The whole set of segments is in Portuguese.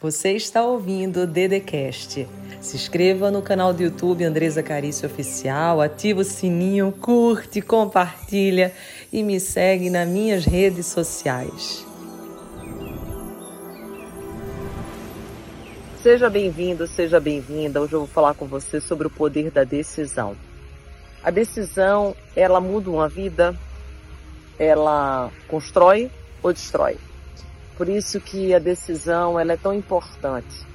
Você está ouvindo o Dedecast. Se inscreva no canal do YouTube Andresa Carício Oficial, ativa o sininho, curte, compartilha e me segue nas minhas redes sociais. Seja bem-vindo, seja bem-vinda. Hoje eu vou falar com você sobre o poder da decisão. A decisão, ela muda uma vida, ela constrói ou destrói. Por isso que a decisão ela é tão importante.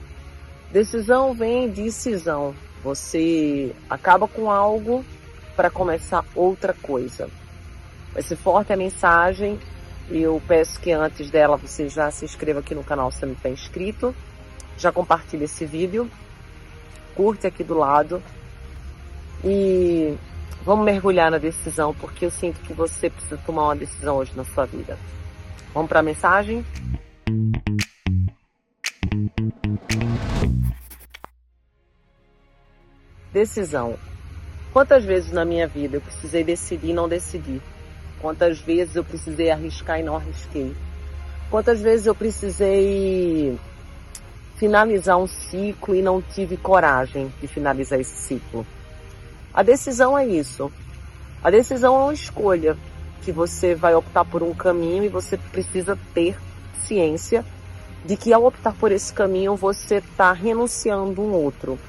Decisão vem de cisão. Você acaba com algo para começar outra coisa. Ser forte a mensagem. Eu peço que antes dela você já se inscreva aqui no canal se não está inscrito. Já compartilhe esse vídeo. Curte aqui do lado. E vamos mergulhar na decisão, porque eu sinto que você precisa tomar uma decisão hoje na sua vida. Vamos para a mensagem? Decisão. Quantas vezes na minha vida eu precisei decidir e não decidi? Quantas vezes eu precisei arriscar e não arrisquei? Quantas vezes eu precisei finalizar um ciclo e não tive coragem de finalizar esse ciclo? A decisão é isso. A decisão é uma escolha que você vai optar por um caminho e você precisa ter ciência de que ao optar por esse caminho você está renunciando um outro.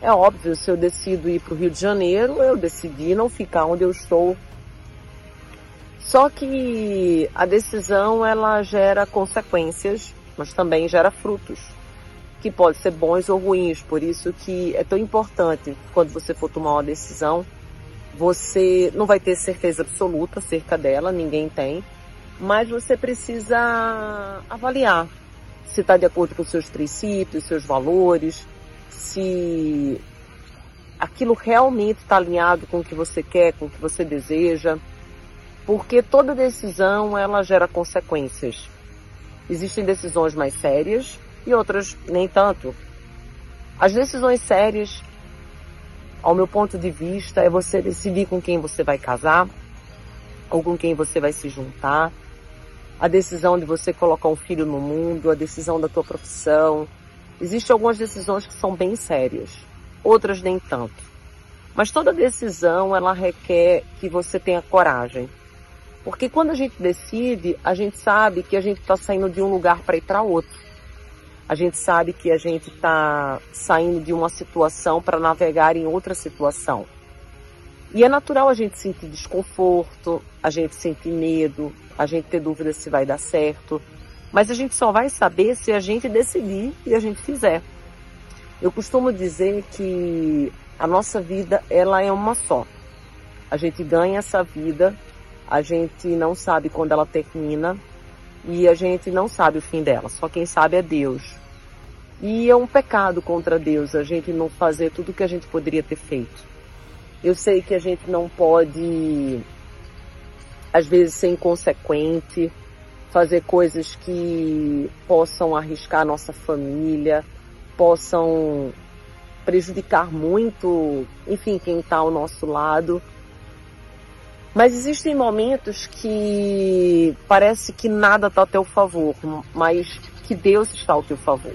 É óbvio, se eu decido ir para o Rio de Janeiro, eu decidi não ficar onde eu estou. Só que a decisão ela gera consequências, mas também gera frutos, que podem ser bons ou ruins. Por isso que é tão importante quando você for tomar uma decisão, você não vai ter certeza absoluta acerca dela, ninguém tem, mas você precisa avaliar se está de acordo com seus princípios, seus valores, se aquilo realmente está alinhado com o que você quer, com o que você deseja, porque toda decisão ela gera consequências. Existem decisões mais sérias e outras nem tanto. As decisões sérias, ao meu ponto de vista, é você decidir com quem você vai casar ou com quem você vai se juntar, a decisão de você colocar um filho no mundo, a decisão da tua profissão. Existem algumas decisões que são bem sérias, outras nem tanto. Mas toda decisão ela requer que você tenha coragem. Porque quando a gente decide, a gente sabe que a gente está saindo de um lugar para ir para outro. A gente sabe que a gente está saindo de uma situação para navegar em outra situação. E é natural a gente sentir desconforto, a gente sentir medo, a gente ter dúvida se vai dar certo. Mas a gente só vai saber se a gente decidir e a gente fizer. Eu costumo dizer que a nossa vida ela é uma só. A gente ganha essa vida, a gente não sabe quando ela termina e a gente não sabe o fim dela. Só quem sabe é Deus. E é um pecado contra Deus a gente não fazer tudo o que a gente poderia ter feito. Eu sei que a gente não pode, às vezes, ser inconsequente, fazer coisas que possam arriscar a nossa família, possam prejudicar muito, enfim, quem está ao nosso lado. Mas existem momentos que parece que nada está a teu favor, mas que Deus está ao teu favor.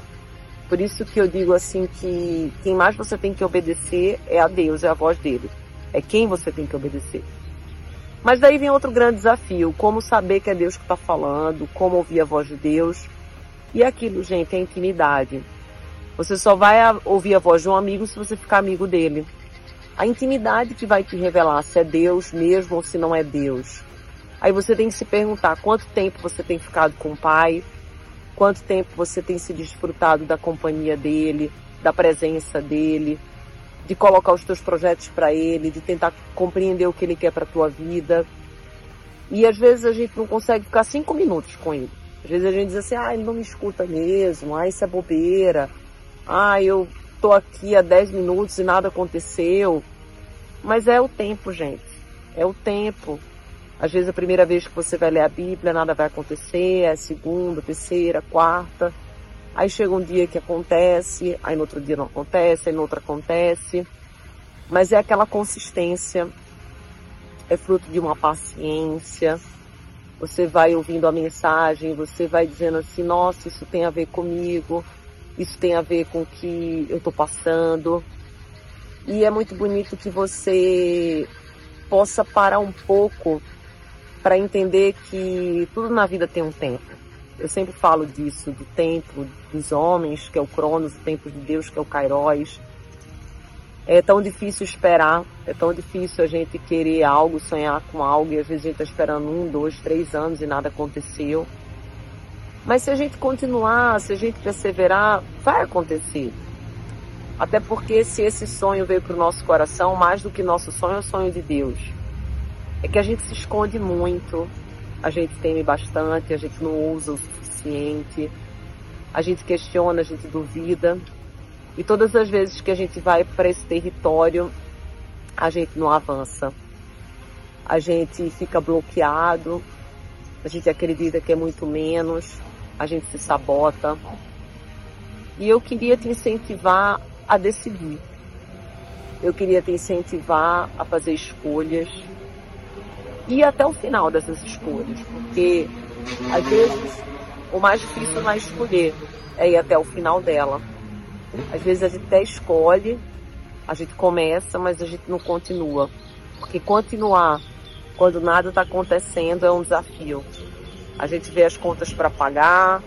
Por isso que eu digo assim que quem mais você tem que obedecer é a Deus, é a voz dele. É quem você tem que obedecer. Mas daí vem outro grande desafio, como saber que é Deus que está falando, como ouvir a voz de Deus. E aquilo, gente, é intimidade. Você só vai ouvir a voz de um amigo se você ficar amigo dele. A intimidade que vai te revelar se é Deus mesmo ou se não é Deus. Aí você tem que se perguntar quanto tempo você tem ficado com o pai, Quanto tempo você tem se desfrutado da companhia dele, da presença dele, de colocar os teus projetos para ele, de tentar compreender o que ele quer para tua vida. E às vezes a gente não consegue ficar cinco minutos com ele. Às vezes a gente diz assim, ah, ele não me escuta mesmo, ah, isso é bobeira, ah, eu tô aqui há dez minutos e nada aconteceu. Mas é o tempo, gente. É o tempo. Às vezes a primeira vez que você vai ler a Bíblia, nada vai acontecer, é a segunda, terceira, quarta. Aí chega um dia que acontece, aí no outro dia não acontece, aí no outro acontece. Mas é aquela consistência, é fruto de uma paciência, você vai ouvindo a mensagem, você vai dizendo assim, nossa, isso tem a ver comigo, isso tem a ver com o que eu estou passando. E é muito bonito que você possa parar um pouco para entender que tudo na vida tem um tempo. Eu sempre falo disso, do tempo dos homens, que é o Cronos, o tempo de Deus, que é o Kairos. É tão difícil esperar, é tão difícil a gente querer algo, sonhar com algo, e às vezes a gente está esperando um, dois, três anos e nada aconteceu. Mas se a gente continuar, se a gente perseverar, vai acontecer. Até porque se esse sonho veio para o nosso coração, mais do que nosso sonho, é o sonho de Deus. É que a gente se esconde muito, a gente teme bastante, a gente não usa o suficiente, a gente questiona, a gente duvida. E todas as vezes que a gente vai para esse território, a gente não avança. A gente fica bloqueado, a gente acredita que é muito menos, a gente se sabota. E eu queria te incentivar a decidir. Eu queria te incentivar a fazer escolhas e até o final dessas escolhas, porque às vezes o mais difícil não é escolher, é ir até o final dela. Às vezes a gente até escolhe, a gente começa, mas a gente não continua. Porque continuar quando nada está acontecendo é um desafio. A gente vê as contas para pagar,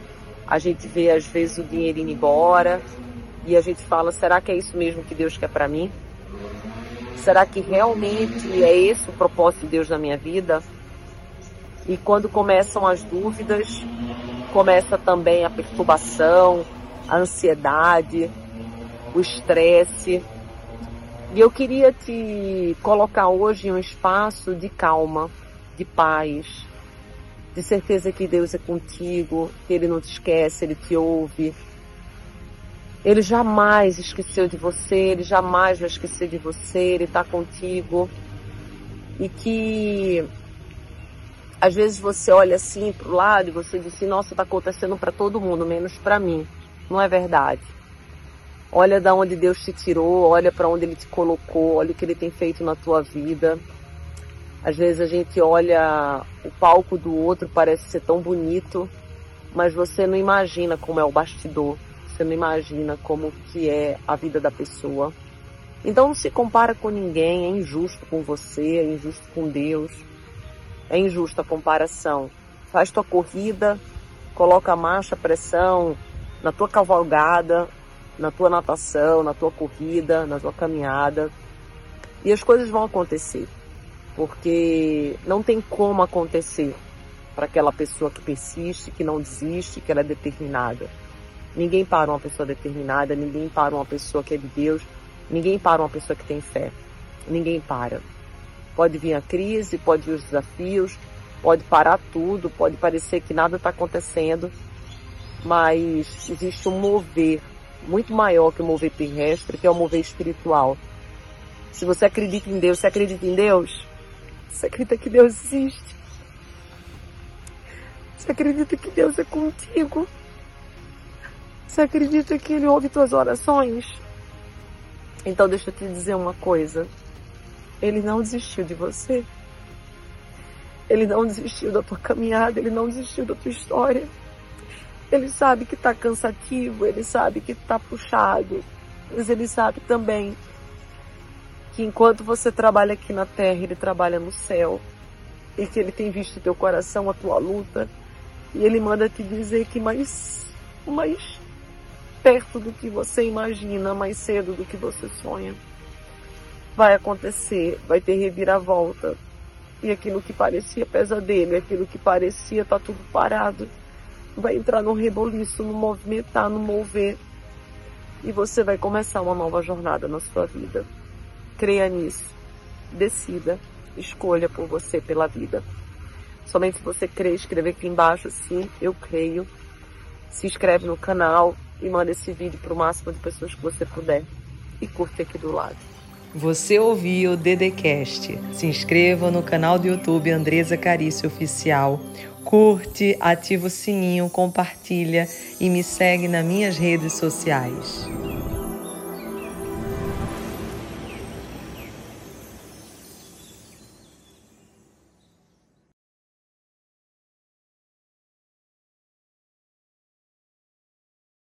a gente vê às vezes o dinheiro indo embora e a gente fala: será que é isso mesmo que Deus quer para mim? Será que realmente é esse o propósito de Deus na minha vida? E quando começam as dúvidas, começa também a perturbação, a ansiedade, o estresse. E eu queria te colocar hoje em um espaço de calma, de paz, de certeza que Deus é contigo, que Ele não te esquece, Ele te ouve. Ele jamais esqueceu de você, Ele jamais vai esquecer de você, Ele está contigo. E que às vezes você olha assim para o lado e você diz assim, nossa, está acontecendo para todo mundo, menos para mim. Não é verdade. Olha da onde Deus te tirou, olha para onde Ele te colocou, olha o que Ele tem feito na tua vida. Às vezes a gente olha o palco do outro, parece ser tão bonito, mas você não imagina como é o bastidor. Você não imagina como que é a vida da pessoa. Então não se compara com ninguém, é injusto com você, é injusto com Deus. É injusta a comparação. Faz tua corrida, coloca a marcha, pressão na tua cavalgada, na tua natação, na tua corrida, na tua caminhada. E as coisas vão acontecer porque não tem como acontecer para aquela pessoa que persiste, que não desiste, que ela é determinada. Ninguém para uma pessoa determinada, ninguém para uma pessoa que é de Deus, ninguém para uma pessoa que tem fé. Ninguém para. Pode vir a crise, pode vir os desafios, pode parar tudo, pode parecer que nada está acontecendo, mas existe um mover muito maior que o mover terrestre, que é o mover espiritual. Se você acredita em Deus, você acredita em Deus? Você acredita que Deus existe? Você acredita que Deus é contigo? Você acredita que Ele ouve tuas orações? Então deixa eu te dizer uma coisa. Ele não desistiu de você. Ele não desistiu da tua caminhada, ele não desistiu da tua história. Ele sabe que está cansativo, ele sabe que está puxado, mas ele sabe também que enquanto você trabalha aqui na terra, ele trabalha no céu. E que ele tem visto teu coração, a tua luta. E ele manda te dizer que mais, mais perto do que você imagina, mais cedo do que você sonha, vai acontecer, vai ter reviravolta. E aquilo que parecia pesadelo, aquilo que parecia tá tudo parado, vai entrar no reboliço, no movimentar, no mover. E você vai começar uma nova jornada na sua vida. Creia nisso. Decida. Escolha por você, pela vida. Somente se você crê, escreve aqui embaixo, sim, eu creio. Se inscreve no canal e manda esse vídeo para o máximo de pessoas que você puder. E curte aqui do lado. Você ouviu o Dedecast. Se inscreva no canal do YouTube Andresa Carício Oficial. Curte, ativa o sininho, compartilha e me segue nas minhas redes sociais.